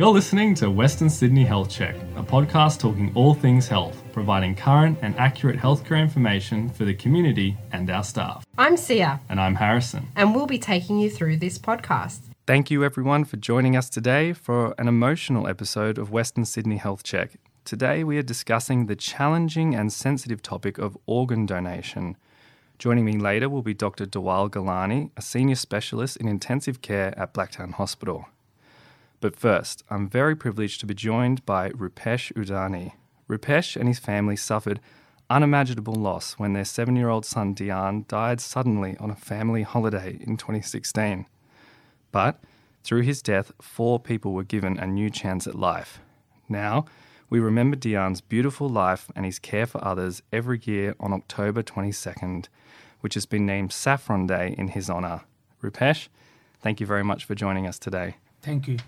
You're listening to Western Sydney Health Check, a podcast talking all things health, providing current and accurate healthcare information for the community and our staff. I'm Sia, And I'm Harrison. and we'll be taking you through this podcast. Thank you, everyone, for joining us today for an emotional episode of Western Sydney Health Check. Today, we are discussing the challenging and sensitive topic of organ donation. Joining me later will be Dr. Dhaval Ghelani, a senior specialist in intensive care at Blacktown Hospital. But first, I'm very privileged to be joined by Rupesh Udani. Rupesh and his family suffered unimaginable loss when their seven year old son Dian died suddenly on a family holiday in 2016. But through his death, four people were given a new chance at life. Now, we remember Dian's beautiful life and his care for others every year on October 22nd, which has been named Saffron Day in his honour. Rupesh, thank you very much for joining us today. Thank you.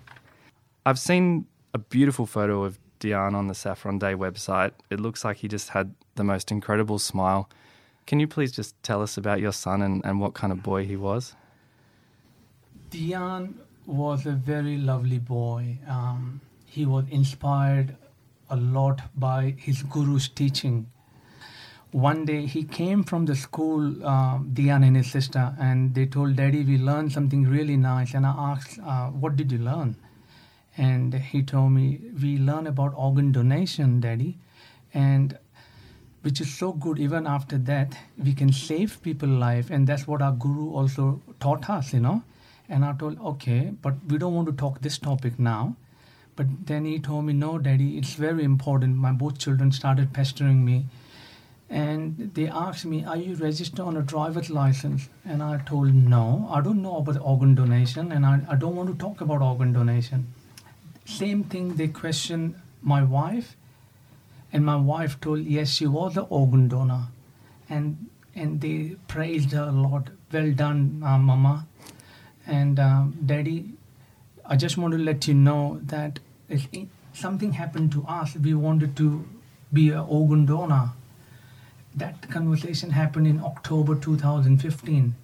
I've seen a beautiful photo of Dian on the Saffron Day website. It looks like he just had the most incredible smile. Can you please just tell us about your son and, and what kind of boy he was? Dian was a very lovely boy. Um, he was inspired a lot by his guru's teaching. One day he came from the school, uh, and his sister, and they told Daddy, We learned something really nice. And I asked, uh, What did you learn? And he told me, We learn about organ donation, Daddy. And which is so good. Even after that we can save people life. And that's what our guru also taught us you know. And i told okay but we don't want to talk this topic now. But then he told me no daddy it's very important. My both children started pestering me. And they asked me are you registered on a driver's license? And i told no i don't know about organ donation and i, I don't want to talk about organ donation same thing they questioned my wife and my wife told yes she was the organ donor and and they praised her a lot. Well done uh, mama. And um, daddy i just want to let you know that if something happened to us we wanted to be an organ donor. That conversation happened in october 2015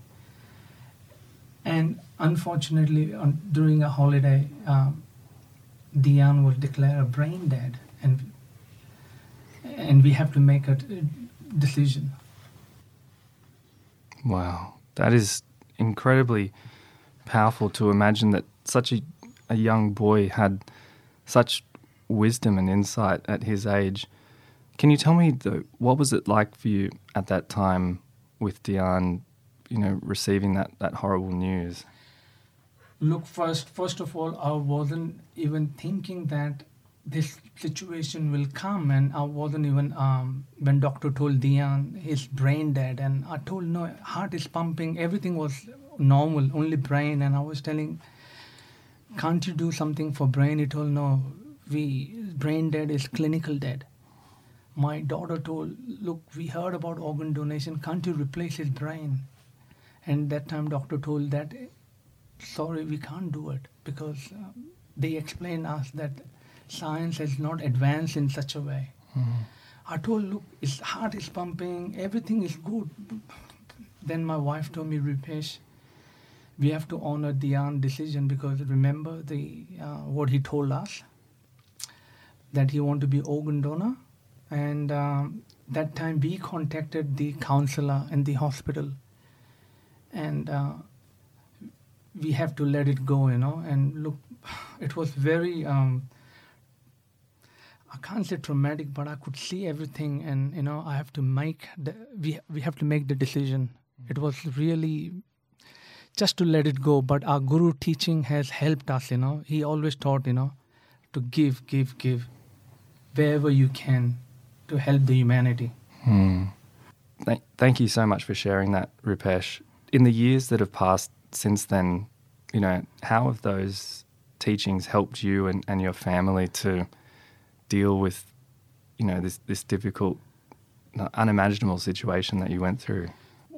and unfortunately on, during a holiday um, dian declare a brain dead and and we have to make a decision. Wow, that is incredibly powerful to imagine that such a, a young boy had such wisdom and insight at his age. Can you tell me the, what was it like for you at that time with Dian, you know, receiving that, that horrible news? Look, first, first of all, I wasn't even thinking that this situation will come, and I wasn't even um, when doctor told Dian his brain dead, and I told no, heart is pumping, everything was normal, only brain, and I was telling, can't you do something for brain? He told no, we brain dead is clinical dead. My daughter told, look, we heard about organ donation, can't you replace his brain? And that time, doctor told that sorry, we can't do it because um, they explain us that science has not advanced in such a way. I told, look, his heart is pumping, everything is good. Then my wife told me, Rupesh, we have to honor Dian's decision because remember the uh, what he told us that he want to be organ donor, and um, that time we contacted the counselor in the hospital, and. Uh, we have to let it go, you know. And look, it was very, um, I can't say traumatic, but I could see everything, and you know, I have to make the we we have to make the decision. It was really just to let it go. But our guru teaching has helped us, you know. He always taught, you know, to give, give, give, wherever you can, to help the humanity. Thank, thank you so much for sharing that, Rupesh. In the years that have passed since then, you know, how have those teachings helped you and, and your family to deal with, you know, this, this difficult, uh, unimaginable situation that you went through?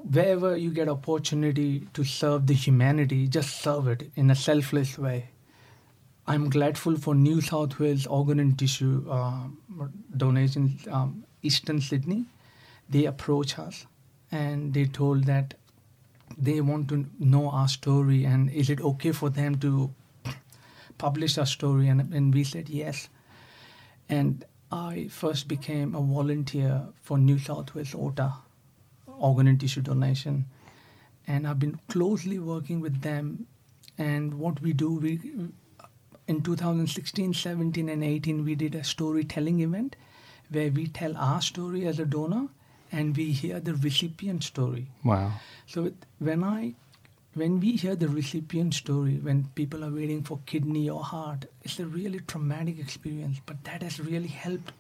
wherever you get opportunity to serve the humanity, just serve it in a selfless way. I'm grateful for New South Wales organ and tissue um, donations, um, Eastern Sydney. They approach us and they told that they want to know our story and is it okay for them to publish our story, and, and we said yes. And I first became a volunteer for New South Wales OTA, organ and tissue donation. And I've been closely working with them. And what we do, we in 2016, 17, and 18, we did a storytelling event where we tell our story as a donor and we hear the recipient story. Wow. So it- when I when we hear the recipient story, when people are waiting for kidney or heart, it's a really traumatic experience. But that has really helped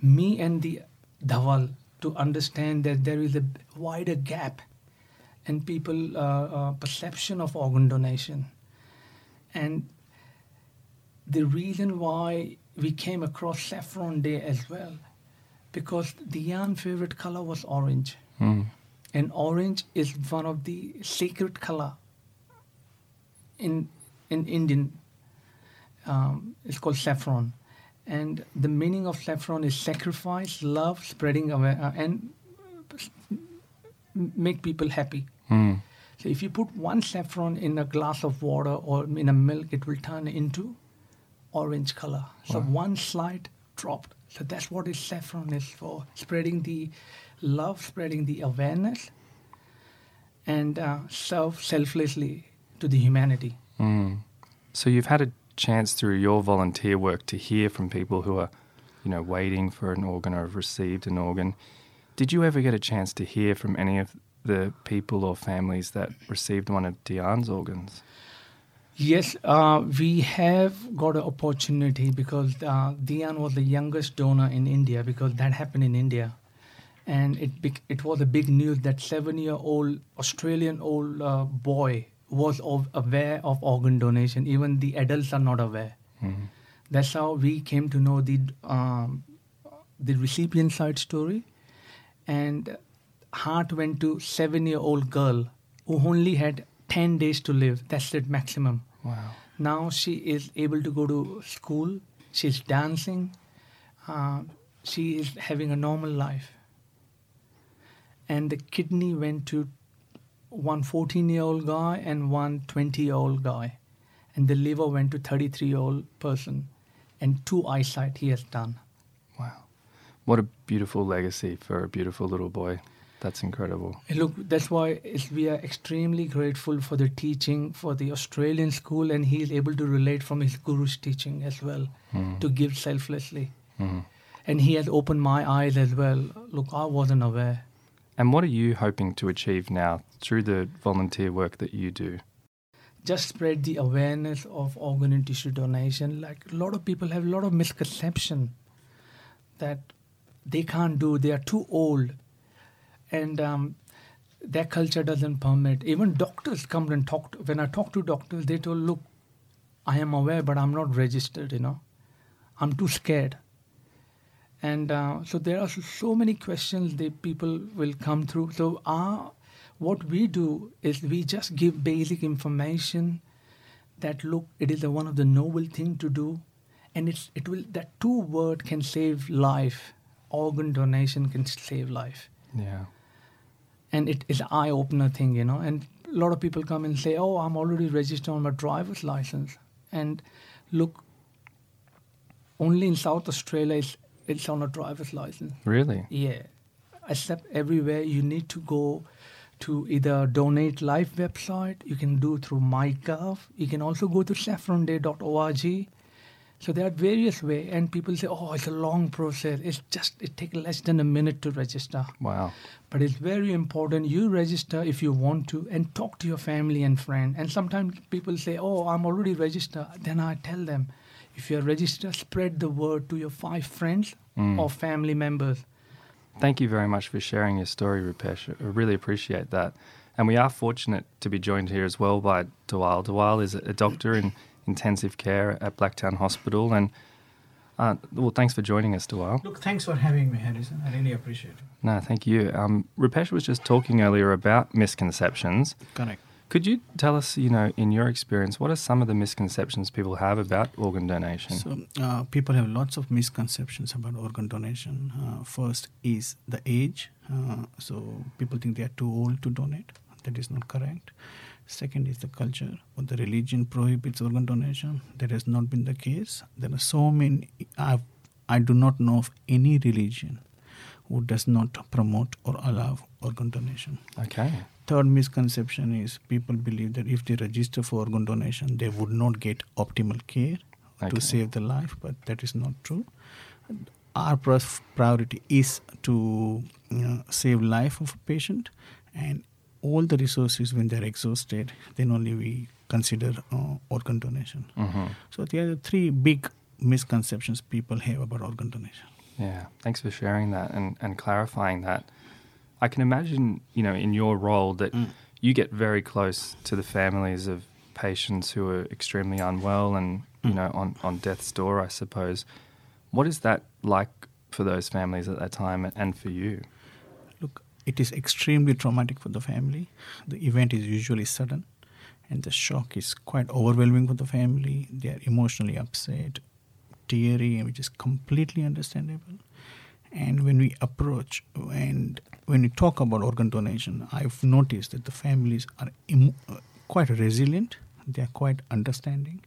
me and the Dhaval to understand that there is a wider gap in people uh, uh, perception of organ donation, and the reason why we came across Saffron Day as well, because the favorite color was orange Mm. and orange is one of the sacred color in in Indian. Um, it's called saffron, and the meaning of saffron is sacrifice, love, spreading away, uh, and make people happy. Mm. So if you put one saffron in a glass of water or in a milk, it will turn into orange color. So Wow. one slight drop. So that's what is saffron is for: spreading the love, spreading the awareness, and uh, selflessly to the humanity. Mm. So you've had a chance through your volunteer work to hear from people who are, you know, waiting for an organ or have received an organ. Did you ever get a chance to hear from any of the people or families that received one of Dian's organs? Yes, uh, we have got an opportunity because uh, Dian was the youngest donor in India because that happened in India, and it bec- it was a big news that seven year old Australian old uh, boy was of, aware of organ donation. Even the adults are not aware. Mm. That's how we came to know the um, the recipient side story, and heart went to seven year old girl who only had ten days to live. That's it maximum. Wow. Now she is able to go to school. She's dancing. Uh, she is having a normal life. And the kidney went to one 14 year old guy and one 20 year old guy. And the liver went to 33 year old person. And two eyesight he has done. Wow. What a beautiful legacy for a beautiful little boy. That's incredible. And Look, that's why we are extremely grateful for the teaching for the Australian school, and he is able to relate from his guru's teaching as well Mm. to give selflessly. Mm. And he has opened my eyes as well. Look, I wasn't aware. And what are you hoping to achieve now through the volunteer work that you do? Just spread the awareness of organ and tissue donation. Like a lot of people have a lot of misconception that they can't do. They are too old, and um, their culture doesn't permit. Even doctors come and talk. To, when I talk to doctors, they told, "Look, I am aware, but I'm not registered. You know, I'm too scared." And uh, so there are so- many questions that people will come through. So our, what we do is we just give basic information that look, it is a, one of the noble thing to do, and it's it will that two word can save life. Organ donation can save life Yeah. And it is an eye opener thing, you know. And a lot of people come and say, "Oh, I'm already registered on my driver's license," and look, only in South Australia it's, it's on a driver's license. Really? Yeah, except everywhere you need to go to either Donate Life website. You can do through MyGov. You can also go to saffronday.org. So there are various ways, and people say, "Oh, it's a long process. It's just it takes less than a minute to register." Wow. But it's very important you register if you want to and talk to your family and friend. And sometimes people say, "Oh, I'm already registered." Then I tell them, if you're registered, spread the word to your five friends Mm. or family members. Thank you very much for sharing your story, Rupesh. I really appreciate that. And we are fortunate to be joined here as well by Dhaval. Dhaval is a doctor in intensive care at Blacktown Hospital. And uh, well, thanks for joining us, Dhaval. Look, thanks for having me, Harrison. I really appreciate it. No, thank you. Um, Rupesh was just talking earlier about misconceptions. Correct. Could you tell us, you know, in your experience, what are some of the misconceptions people have about organ donation? So, uh, people have lots of misconceptions about organ donation. Uh, first is the age. Uh, so, people think they are too old to donate. That is not correct. Second is the culture. Or the religion prohibits organ donation. That has not been the case. There are so many. I've, I do not know of any religion who does not promote or allow organ donation. Okay. Third misconception is people believe that if they register for organ donation, they would not get optimal care Okay. to save the life, but that is not true. Our priority is to you know, save life of a patient, and all the resources when they're exhausted, then only we consider uh, organ donation. hmm So there are three big misconceptions people have about organ donation. Yeah, thanks for sharing that and, and clarifying that. I can imagine, you know, in your role that Mm. you get very close to the families of patients who are extremely unwell and, you Mm. know, on, on death's door, I suppose. What is that like for those families at that time and for you? It is extremely traumatic for the family. The event is usually sudden, and the shock is quite overwhelming for the family. They are emotionally upset, teary, which is completely understandable. And when we approach and when we talk about organ donation, I've noticed that the families are Im- quite resilient. They are quite understanding,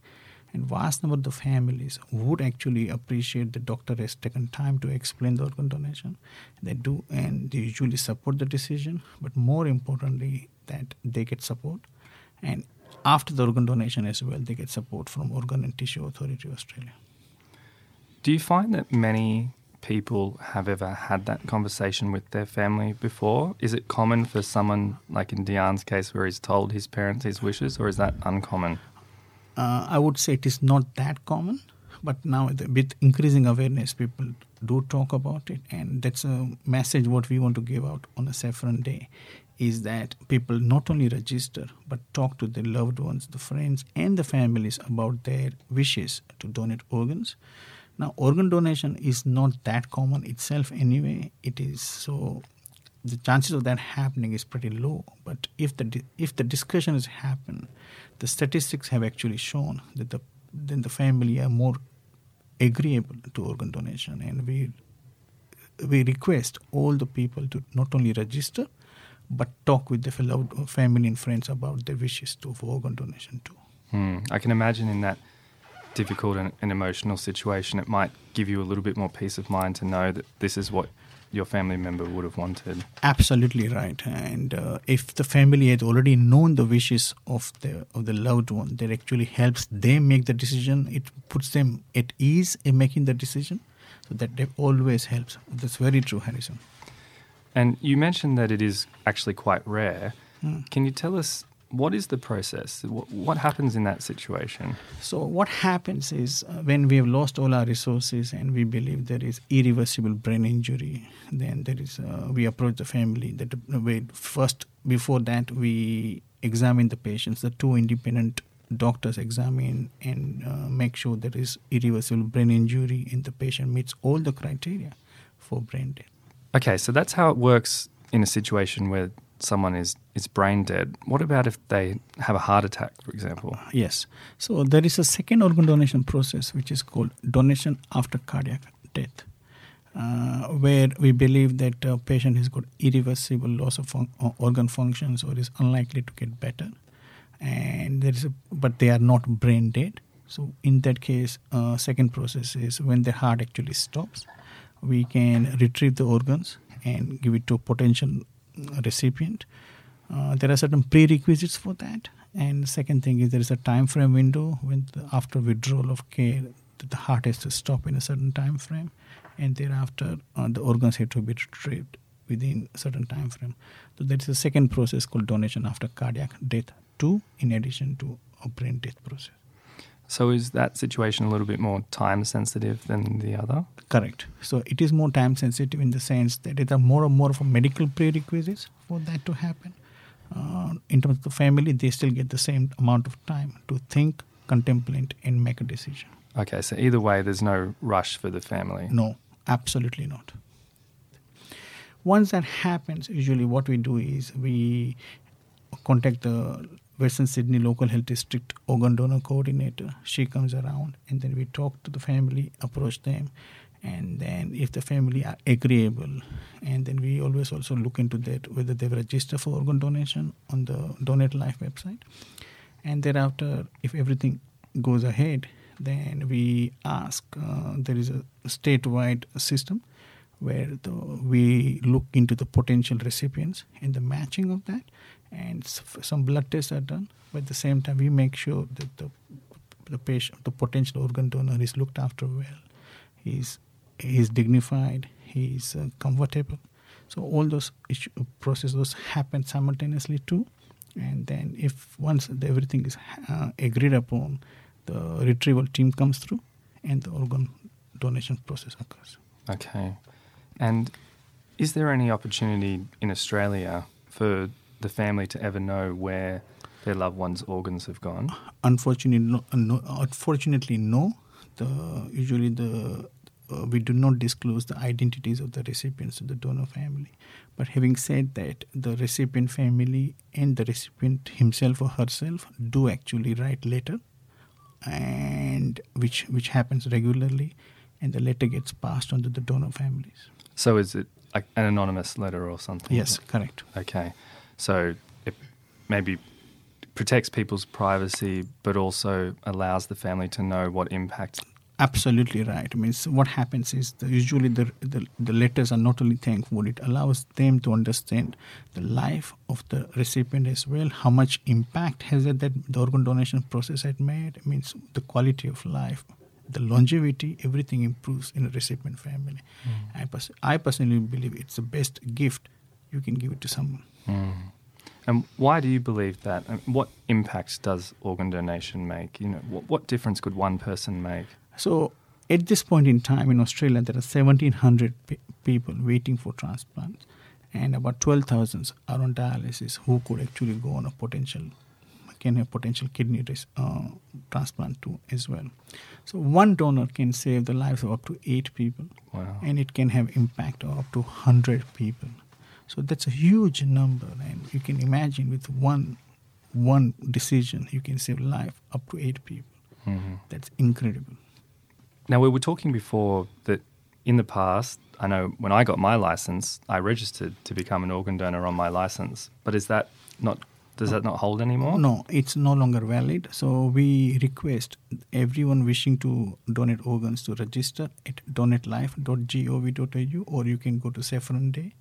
and vast number of the families would actually appreciate the doctor has taken time to explain the organ donation. They do, and they usually support the decision. But more importantly, that they get support, and after the organ donation as well, they get support from Organ and Tissue Authority Australia. Do you find that many people have ever had that conversation with their family before? Is it common for someone, like in Dian's case, where he's told his parents his wishes, or is that uncommon? Uh, I would say it is not that common, but now with increasing awareness, people do talk about it, and that's a message what we want to give out on a Saffron Day, is that people not only register but talk to their loved ones, the friends, and the families about their wishes to donate organs. Now, organ donation is not that common itself anyway. It is so the chances of that happening is pretty low. But if the if the discussion has happened, the statistics have actually shown that the then the family are more agreeable to organ donation, and we we request all the people to not only register but talk with their fellow family and friends about their wishes to for organ donation too. Hmm. I can imagine in that difficult and, and emotional situation, it might give you a little bit more peace of mind to know that this is what your family member would have wanted. Absolutely right. And uh, if the family has already known the wishes of the of the loved one, that actually helps them make the decision. It puts them at ease in making the decision. So that always helps. That's very true, Harrison. And you mentioned that it is actually quite rare. Hmm. Can you tell us what is the process? What, what happens in that situation? So what happens is uh, when we have lost all our resources and we believe there is irreversible brain injury, then there is uh, we approach the family. That we first before that we examine the patients. The two independent doctors examine and uh, make sure there is irreversible brain injury and the patient meets all the criteria for brain death. Okay, so that's how it works in a situation where someone is, is brain dead. What about if they have a heart attack, for example? Yes. So there is a second organ donation process which is called donation after cardiac death, uh, where we believe that a patient has got irreversible loss of fun- uh, organ functions or is unlikely to get better, and there is a, but they are not brain dead. So in that case, uh, second process is when the heart actually stops, we can retrieve the organs and give it to potential uh, recipient. Uh, there are certain prerequisites for that. And second thing is there is a time frame window when the, after withdrawal of care, the heart has to stop in a certain time frame, and thereafter uh, the organs have to be retrieved within a certain time frame. So there is a second process called donation after cardiac death too, in addition to a brain death process. So is that situation a little bit more time sensitive than the other? Correct. So it is more time sensitive in the sense that it are more and more of a medical prerequisites for that to happen. Uh, in terms of the family, they still get the same amount of time to think, contemplate, and make a decision. Okay, so either way, there's no rush for the family. No, absolutely not. Once that happens, usually what we do is we contact the Western Sydney Local Health District organ donor coordinator. She comes around and then we talk to the family, approach them, and then if the family are agreeable and then we always also look into that whether they register for organ donation on the donate life website and thereafter if everything goes ahead then we ask uh, there is a statewide system where the, we look into the potential recipients and the matching of that and some blood tests are done. But at the same time we make sure that the the patient the potential organ donor is looked after well. He's he's dignified. He's uh, comfortable. So all those issue, processes happen simultaneously too. And then if once everything is uh, agreed upon the retrieval team comes through and the organ donation process occurs. Okay. And is there any opportunity in australia for the family to ever know where their loved ones' organs have gone? Unfortunately, no. no unfortunately, no. The usually the uh, we do not disclose the identities of the recipients to the donor family. But having said that, the recipient family and the recipient himself or herself do actually write letter, and which which happens regularly, and the letter gets passed on to the donor families. So is it like an anonymous letter or something? Yes, correct. Okay, so it maybe protects people's privacy, but also allows the family to know what impact. Absolutely right. I mean, so what happens is the, usually the, the, the letters are not only thankful; it allows them to understand the life of the recipient as well. How much impact has it that the organ donation process had made? It means the quality of life, the longevity, everything improves in a recipient family. Mm. I, pers- I personally believe it's the best gift you can give it to someone. Mm. And why do you believe that? what impact does organ donation make? You know, what, what difference could one person make? So, at this point in time in Australia, there are 1,700 pe- people waiting for transplants, and about 12,000 are on dialysis who could actually go on a potential can have potential kidney uh, transplant too as well. So one donor can save the lives of up to eight people, wow. and it can have impact of up to hundred people. So that's a huge number, and you can imagine with one one decision you can save life up to eight people. Mm-hmm. That's incredible. Now we were talking before that in the past, I know when I got my license, I registered to become an organ donor on my license. But is that not does that not hold anymore? No, it's no longer valid. So we request everyone wishing to donate organs to register at donatelife.gov.au or you can go to Saffron Day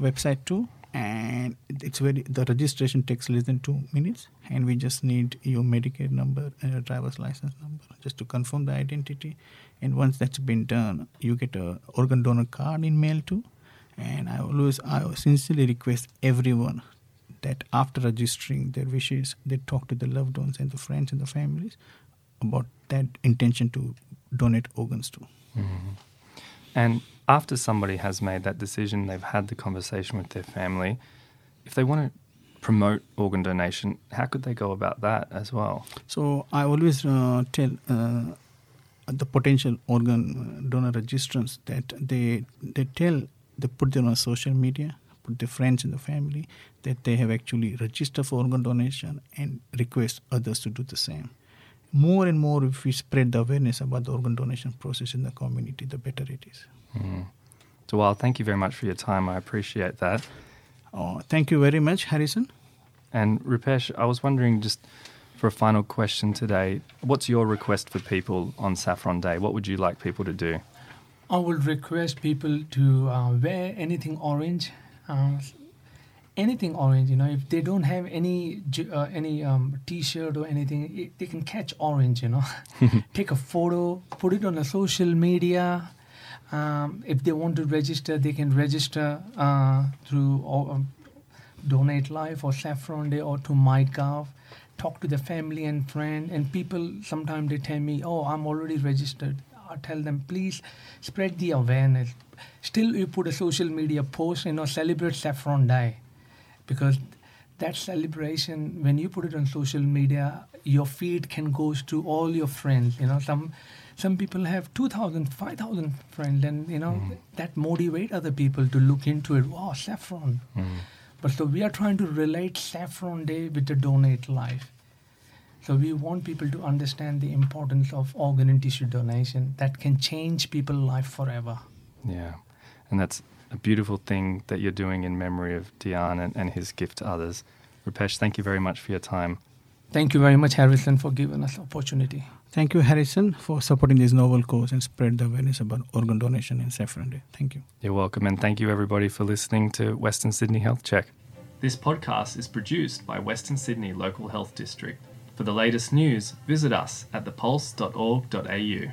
website too and it's very the registration takes less than two minutes and we just need your medicare number and your driver's license number just to confirm the identity. And once that's been done you get a organ donor card in mail too. And i always i sincerely request everyone that after registering their wishes they talk to the loved ones and the friends and the families about that intention to donate organs too. Mm-hmm. and after somebody has made that decision, they've had the conversation with their family, if they want to promote organ donation, how could they go about that as well? So I always uh, tell uh, the potential organ donor registrants that they they tell they put them on social media, put their friends and the family that they have actually registered for organ donation and request others to do the same. More and more, if we spread the awareness about the organ donation process in the community, the better it is. Mm. Dhaval, thank you very much for your time. I appreciate that. Oh, thank you very much, Harrison. And Rupesh, I was wondering just for a final question today, what's your request for people on Saffron Day? What would you like people to do? I would request people to uh, wear anything orange, uh, anything orange. You know, if they don't have any uh, any um, T-shirt or anything, it, they can catch orange. You know, take a photo, put it on the social media, um, if they want to register, they can register uh, through uh, Donate Life or Saffron Day or to MyGov. Talk to the family and friend. And people sometimes they tell me, "Oh, I'm already registered." I tell them, please spread the awareness. Still, you put a social media post, you know, celebrate Saffron Day, because that celebration when you put it on social media, your feed can go to all your friends. You know, some some people have 2,000, 5,000 friends, and you know mm. that motivate other people to look into it. Wow, saffron. Mm. But so we are trying to relate Saffron Day with the Donate Life. So we want people to understand the importance of organ and tissue donation that can change people's life forever. Yeah. And that's a beautiful thing that you're doing in memory of Dian and, and his gift to others. Rupesh, thank you very much for your time. Thank you very much, Harrison, for giving us the opportunity. Thank you, Harrison, for supporting this novel cause and spread the awareness about organ donation in Saffron Day. Thank you. You're welcome, and thank you everybody for listening to Western Sydney Health Check. This podcast is produced by Western Sydney Local Health District. For the latest news, visit us at thepulse.org.au.